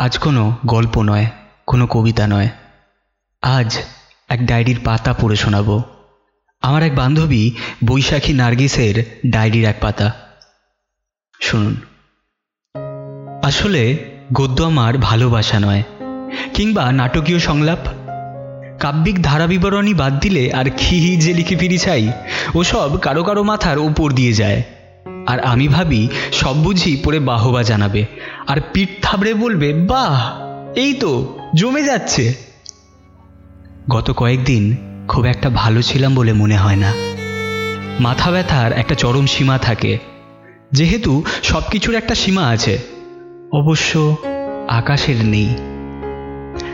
আজ কোনো গল্প নয়, কোনো কবিতা নয়। আজ এক ডায়েরির পাতা পড়ে শোনাবো। আমার এক বান্ধবী বৈশাখী নার্গিসের ডায়েরির এক পাতা। শুনুন। আসলে গদ্য আমার ভালোবাসা নয়, কিংবা নাটকীয় সংলাপ। কাব্যিক ধারাবিবরণী বাদ দিলে আর খিহি যে লিখে ফিরি চাই ওসব কারও কারও মাথার উপর দিয়ে যায়। আর আমি ভাবি সব বুঝি পড়ে বাহবা জানাবে। আর পিঠ থাবড়ে বলবে, বাহ, এই তো, জমে যাচ্ছে। গত কয়েকদিন খুব একটা ভালো ছিলাম বলে মনে হয় না। মাথা ব্যথার একটা চরম সীমা থাকে। যেহেতু সব কিছুর একটা সীমা আছে, অবশ্য আকাশের নেই।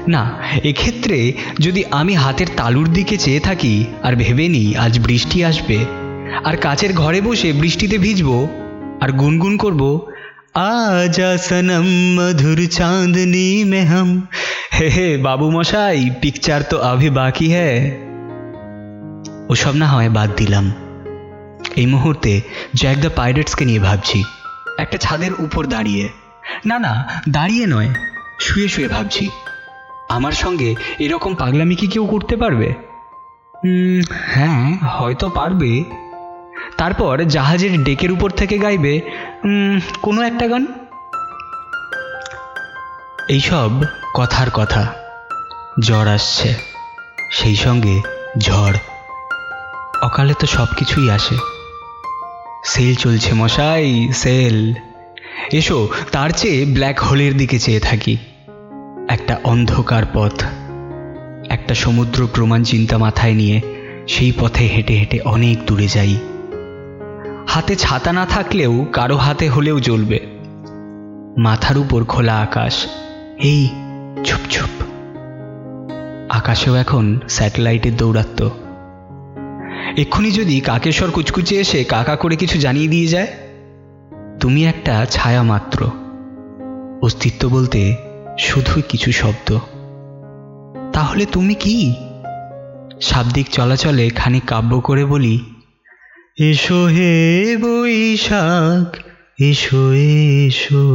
না, এক্ষেত্রে যদি আমি হাতের তালুর দিকে চেয়ে থাকি আর ভেবে নিই আজ বৃষ্টি আসবে, আর কাছের ঘরে বসে বৃষ্টিতে ভিজবো, আর গুনগুন করব আজা সনম মধুর চাঁদনি মে হম। হে হে, বাবু মশাই পিকচার তো আভি বাকি হ্যায় ওসব না হয় বাদ দিলাম। এই মুহূর্তে জ্যাক দ্য পাইরেটসকে নিয়ে ভাবছি। একটা ছাদের উপর দাঁড়িয়ে। না না, দাঁড়িয়ে নয়, শুয়ে শুয়ে ভাবছি। আমার সঙ্গে এরকম পাগলামি কি কেউ করতে পারবে? হ্যাঁ হয়তো পারবে। তারপর জাহাজের ডেকের উপর থেকে গাইবে কোনো একটা গান? এইসব কথার কথা। জ্বর আসছে, সেই সঙ্গে ঝড়। অকালে তো সব কিছুই আসে। সেল চলছে মশাই, সেল। এসো, তার চেয়ে ব্ল্যাক হোলের দিকে চেয়ে থাকি। একটা অন্ধকার পথ। একটা সমুদ্র প্রমাণ চিন্তা মাথায় নিয়ে সেই পথে হেঁটে হেঁটে অনেক দূরে যাই। হাতে ছাতা না থাকলেও কারও হাতে হলেও জ্বলবে। মাথার উপর খোলা আকাশ। এই চুপ চুপ আকাশেও এখন স্যাটেলাইটের দৌরাত্ম এক্ষুনি যদি কাকেশ্বর কুচকুচে এসে কাকা করে কিছু জানিয়ে দিয়ে যায়? তুমি একটা ছায়া মাত্র। অস্তিত্ব বলতে শুধুই কিছু শব্দ। তাহলে তুমি কি? শাব্দিক চলাচলে খানিক কাব্য করে বলি এসো হে বৈশাখ এসো এসো।